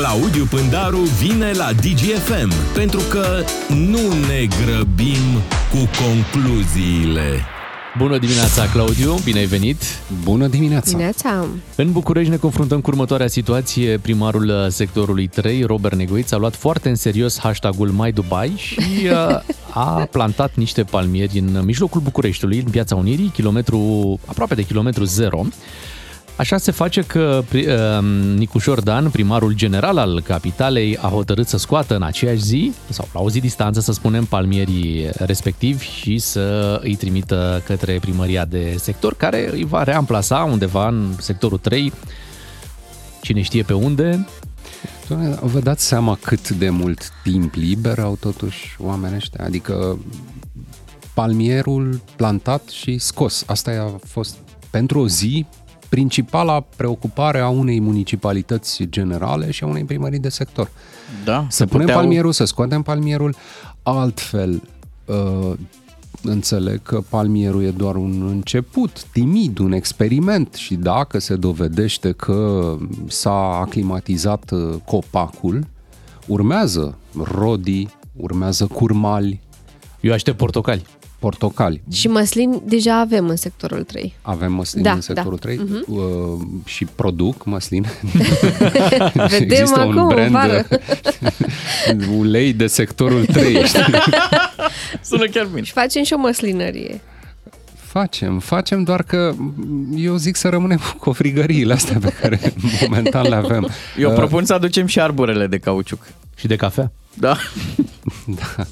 Claudiu Pândaru vine la DGFM pentru că nu ne grăbim cu concluziile. Bună dimineața, Claudiu, bine ai venit! Bună dimineața! Dimineața! În București ne confruntăm cu următoarea situație. Primarul sectorului 3, Robert Negoiț, a luat foarte în serios hashtagul Mai Dubai și uh, a plantat niște palmieri în mijlocul Bucureștiului, în Piața Unirii, kilometru, aproape de kilometru zero. Așa se face că uh, Nicu Șordan, primarul general al capitalei, a hotărât să scoată în aceeași zi, sau la o zi distanță, să spunem, palmierii respectivi și să îi trimită către primăria de sector, care îi va reamplasa undeva în sectorul 3, cine știe pe unde. Doamne, vă dați seama cât de mult timp liber au totuși oamenii ăștia? Adică palmierul plantat și scos. Asta a fost pentru o zi principala preocupare a unei municipalități generale și a unei primării de sector. Da, să punem puteau... palmierul, să scoatem palmierul, altfel uh, înțeleg că palmierul e doar un început, timid, un experiment și dacă se dovedește că s-a aclimatizat uh, copacul, urmează rodii, urmează curmali. Eu aștept portocali portocali. Și măslin deja avem în sectorul 3. Avem măslin da, în sectorul da. 3 uh-huh. uh, și produc măslin. Vedem Există acum, un brand de ulei de sectorul 3. Sună chiar bine. Și facem și o măslinărie. Facem, facem, doar că eu zic să rămânem cu frigăriile astea pe care momentan le avem. Eu uh, propun să aducem și arborele de cauciuc. Și de cafea. Da. da.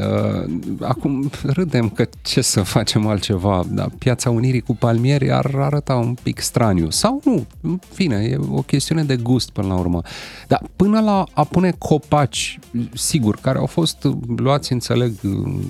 Uh, acum râdem că ce să facem altceva, dar Piața Unirii cu palmieri ar arăta un pic straniu. Sau nu, în fine, e o chestiune de gust până la urmă. Dar până la a pune copaci, sigur, care au fost luați, înțeleg,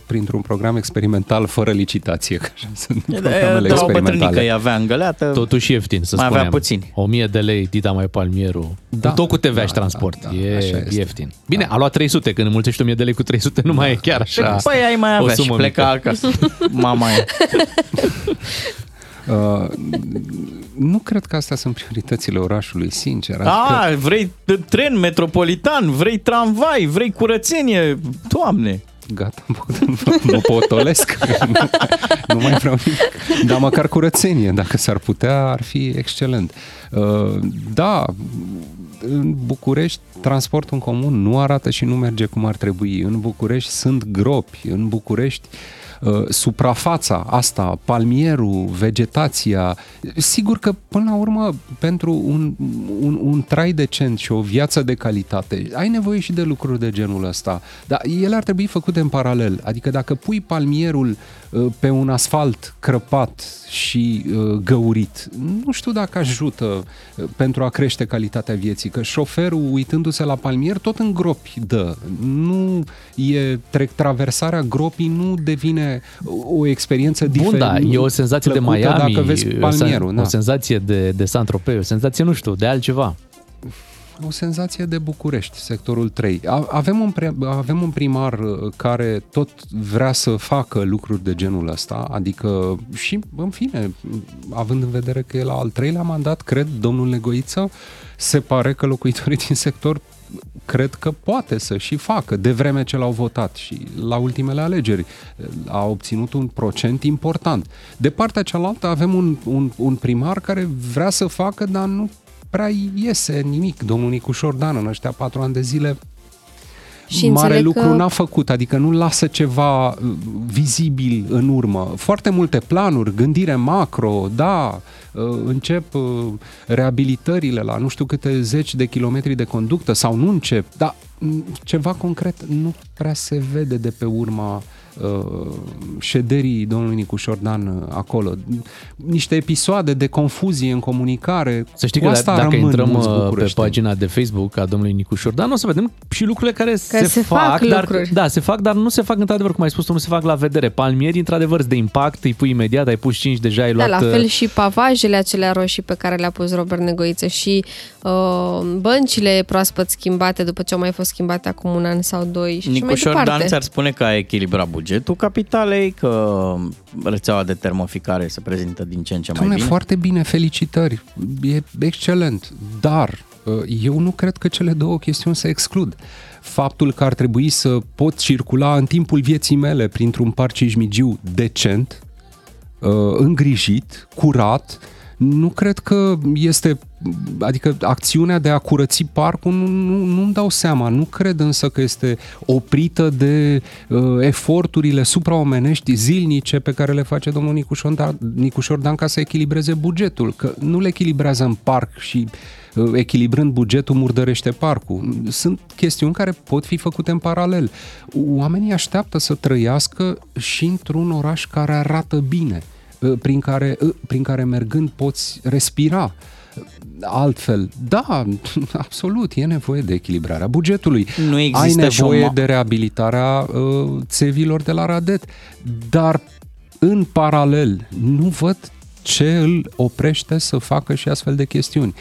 printr-un program experimental fără licitație, că așa sunt e, programele de, experimentale. îi avea îngăleată. Totuși ieftin, să mai spunem. avea puțini. 1000 de lei, Dita mai palmierul. Da, tot cu TVA da, și transport. Da, da, e ieftin. Bine, da. a luat 300, când înmulțești 1000 de lei cu 300 nu da. mai e chiar așa. Păi ai mai avea și pleca mică. acasă. Mama e. Uh, nu cred că astea sunt prioritățile orașului, sincer. Adică... A, vrei tren metropolitan, vrei tramvai, vrei curățenie, doamne! Gata, Bogdan, mă potolesc. nu, nu mai vreau nimic. Dar măcar curățenie, dacă s-ar putea, ar fi excelent. Uh, da, în București transportul în comun nu arată și nu merge cum ar trebui. În București sunt gropi, în București uh, Uh, suprafața asta, palmierul, vegetația, sigur că până la urmă pentru un, un, un trai decent și o viață de calitate ai nevoie și de lucruri de genul ăsta, dar ele ar trebui făcute în paralel, adică dacă pui palmierul uh, pe un asfalt crăpat și uh, găurit, nu știu dacă ajută pentru a crește calitatea vieții, că șoferul uitându-se la palmier tot în gropi dă, nu e trec traversarea gropii nu devine o experiență diferită. Bun, da, e o senzație de Miami, dacă vezi palmierul, o, da. o senzație de, de Saint-Tropez, o senzație, nu știu, de altceva o senzație de București, sectorul 3. Avem un, avem un primar uh, care tot vrea să facă lucruri de genul ăsta, adică și, în fine, având în vedere că e la al treilea mandat, cred, domnul Negoiță, se pare că locuitorii din sector cred că poate să și facă, de vreme ce l-au votat și la ultimele alegeri a obținut un procent important. De partea cealaltă avem un, un, un primar care vrea să facă, dar nu prea iese nimic. Domnul Nicușor Dan în ăștia patru ani de zile și mare lucru că... n-a făcut, adică nu lasă ceva uh, vizibil în urmă. Foarte multe planuri, gândire macro, da, uh, încep uh, reabilitările la nu știu câte zeci de kilometri de conductă sau nu încep, dar mm, ceva concret nu prea se vede de pe urma Uh, șederii domnului Nicu Șordan uh, acolo. Niște episoade de confuzie în comunicare. Să știi că asta dacă intrăm uh, pe pagina de Facebook a domnului Nicu Șordan, o să vedem și lucrurile care, se, se fac, fac dar, lucruri. da, se fac, dar nu se fac într-adevăr, cum ai spus tu, nu se fac la vedere. Palmieri, într-adevăr, de impact, îi pui imediat, ai pus 5 deja, ai da, luat... la fel și pavajele acelea roșii pe care le-a pus Robert Negoiță și uh, băncile proaspăt schimbate după ce au mai fost schimbate acum un an sau doi și Nicu mai Șordan ți-ar spune că a echilibrat bugetul capitalei, că rețeaua de termoficare se prezintă din ce în ce mai Doamne, bine. foarte bine, felicitări, e excelent, dar Eu nu cred că cele două chestiuni se exclud. Faptul că ar trebui să pot circula în timpul vieții mele printr-un parc cismigiu decent, îngrijit, curat, nu cred că este, adică acțiunea de a curăți parcul nu, nu, nu-mi dau seama, nu cred însă că este oprită de uh, eforturile supraomenești zilnice pe care le face domnul Nicușor Dan, Nicușor Dan ca să echilibreze bugetul, că nu le echilibrează în parc și uh, echilibrând bugetul murdărește parcul. Sunt chestiuni care pot fi făcute în paralel. Oamenii așteaptă să trăiască și într-un oraș care arată bine Uh, prin care, uh, prin care mergând poți respira altfel. Da, absolut, e nevoie de echilibrarea bugetului. Nu există Ai nevoie și de reabilitarea uh, țevilor de la Radet, dar în paralel nu văd ce îl oprește să facă și astfel de chestiuni.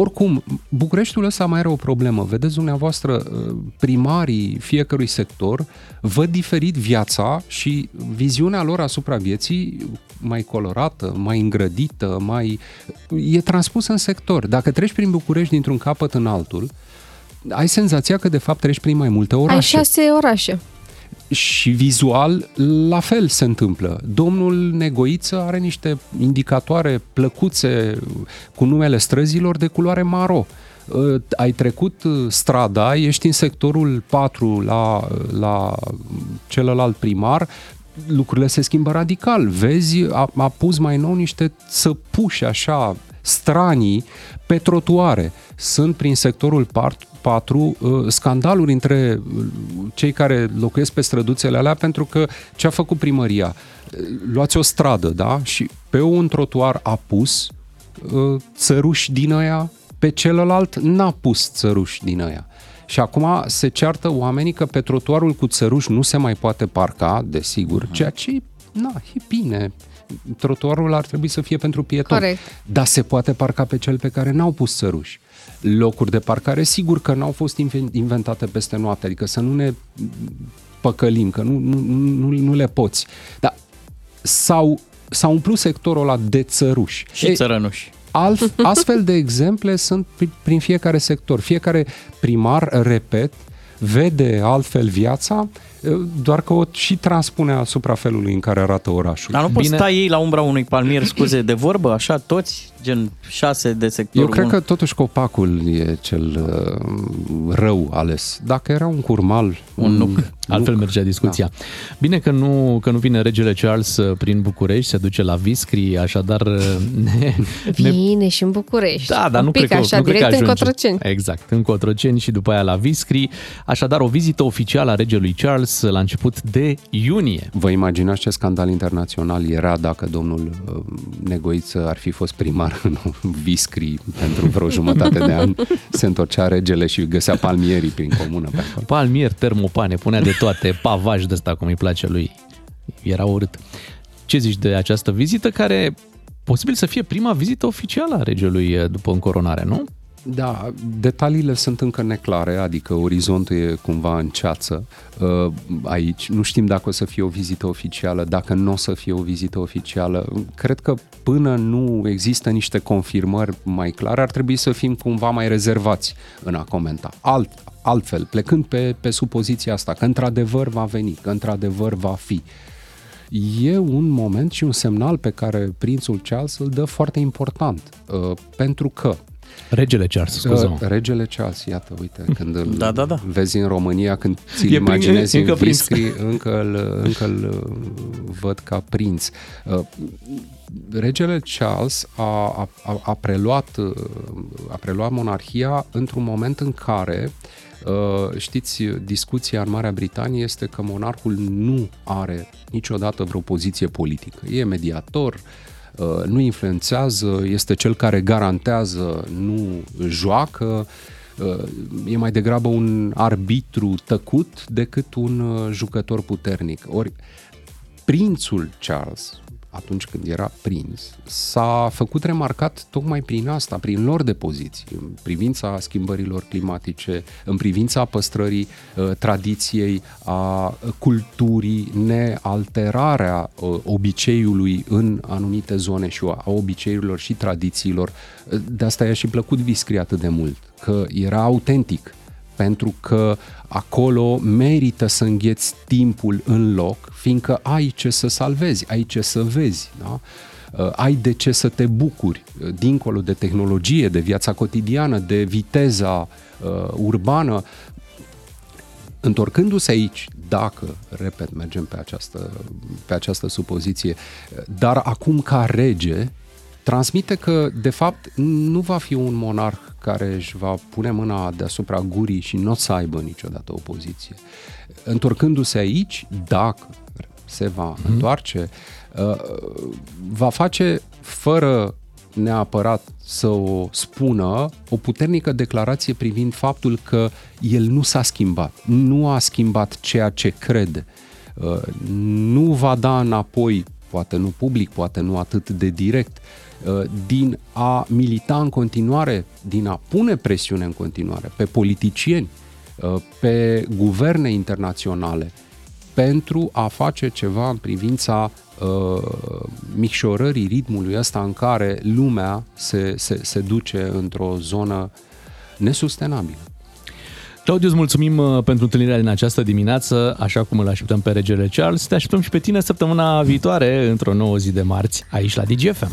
Oricum, Bucureștiul ăsta mai are o problemă. Vedeți dumneavoastră, uh, primarii fiecărui sector văd diferit viața și viziunea lor asupra vieții mai colorată, mai îngrădită, mai... e transpusă în sector. Dacă treci prin București dintr-un capăt în altul, ai senzația că de fapt treci prin mai multe orașe. Ai șase orașe și vizual la fel se întâmplă. Domnul Negoiță are niște indicatoare plăcuțe cu numele străzilor de culoare maro. Ă, ai trecut strada, ești în sectorul 4 la, la celălalt primar, lucrurile se schimbă radical. Vezi, a, a pus mai nou niște țăpuși așa stranii pe trotuare. Sunt prin sectorul 4 uh, scandaluri între uh, cei care locuiesc pe străduțele alea pentru că ce a făcut primăria? Luați o stradă, da? Și pe un trotuar a pus uh, țăruși din aia, pe celălalt n-a pus țăruși din aia. Și acum se ceartă oamenii că pe trotuarul cu țăruși nu se mai poate parca, desigur, uh-huh. ceea ce na, e bine. Trotuarul ar trebui să fie pentru pietoni. Corect. Dar se poate parca pe cel pe care n-au pus țăruși locuri de parcare, sigur că n-au fost inventate peste noapte, adică să nu ne păcălim, că nu, nu, nu, nu le poți. Dar s-au, s-au umplut sectorul ăla de țăruși. Și e, țărănuși. Alt, astfel de exemple sunt prin fiecare sector. Fiecare primar, repet, vede altfel viața, doar că o și transpune asupra felului în care arată orașul. Dar nu poți sta ei la umbra unui palmier, scuze, de vorbă, așa, toți, gen șase de sector. Eu cred că totuși copacul e cel uh, rău ales. Dacă era un curmal... Un nuc. nuc. Altfel mergea discuția. Da. Bine că nu, că nu vine regele Charles uh, prin București, se duce la Viscri, așadar... Uh, ne, vine ne... și în București. Da, dar nu pic cred că, așa, nu direct cred că în Cotroceni. Exact, în Cotroceni și după aia la Viscri. Așadar, o vizită oficială a regelui Charles la început de iunie. Vă imaginați ce scandal internațional era dacă domnul uh, Negoiță ar fi fost primar în Viscri pentru vreo jumătate de an, se întorcea regele și găsea palmierii prin comună pe acolo. Palmier, termopane, punea de toate, pavaj de ăsta cum îi place lui. Era urât. Ce zici de această vizită care posibil să fie prima vizită oficială a regelui uh, după încoronare, nu? Da, detaliile sunt încă neclare, adică orizontul e cumva în ceață uh, aici. Nu știm dacă o să fie o vizită oficială, dacă nu o să fie o vizită oficială. Cred că până nu există niște confirmări mai clare, ar trebui să fim cumva mai rezervați în a comenta. Alt, altfel, plecând pe, pe supoziția asta, că într-adevăr va veni, că într-adevăr va fi. E un moment și un semnal pe care prințul Charles îl dă foarte important, uh, pentru că Regele Charles, scuze Regele Charles, iată, uite, când îl da, da, da. vezi în România, când ți-l imaginezi încă în viscri, încă îl, încă îl văd ca prinț. Uh, regele Charles a, a, a, preluat, uh, a preluat monarhia într-un moment în care uh, știți, discuția în Marea Britanie este că monarhul nu are niciodată vreo poziție politică. E mediator, Uh, nu influențează, este cel care garantează, nu joacă, uh, e mai degrabă un arbitru tăcut decât un uh, jucător puternic. Ori prințul Charles atunci când era prins, s-a făcut remarcat tocmai prin asta, prin lor de poziții, în privința schimbărilor climatice, în privința păstrării uh, tradiției, a culturii, nealterarea uh, obiceiului în anumite zone și a obiceiurilor și tradițiilor. De asta i-a și plăcut Viscri atât de mult, că era autentic, pentru că acolo merită să îngheți timpul în loc, fiindcă ai ce să salvezi, ai ce să vezi, da? Uh, ai de ce să te bucuri, uh, dincolo de tehnologie, de viața cotidiană, de viteza uh, urbană. Întorcându-se aici, dacă, repet, mergem pe această, pe această supoziție, dar acum ca rege, transmite că, de fapt, nu va fi un monarh care își va pune mâna deasupra gurii și nu o să aibă niciodată opoziție. Întorcându-se aici, dacă se va mm-hmm. întoarce, uh, va face fără neapărat să o spună o puternică declarație privind faptul că el nu s-a schimbat, nu a schimbat ceea ce crede, uh, nu va da înapoi, poate nu public, poate nu atât de direct, Uh, din a milita în continuare, din a pune presiune în continuare pe politicieni, uh, pe guverne internaționale, pentru a face ceva în privința uh, micșorării ritmului ăsta în care lumea se, se, se duce într-o zonă nesustenabilă. Claudiu, îți mulțumim pentru întâlnirea din această dimineață, așa cum îl așteptăm pe regele Charles. Te așteptăm și pe tine săptămâna viitoare, într-o nouă zi de marți, aici la DGFM.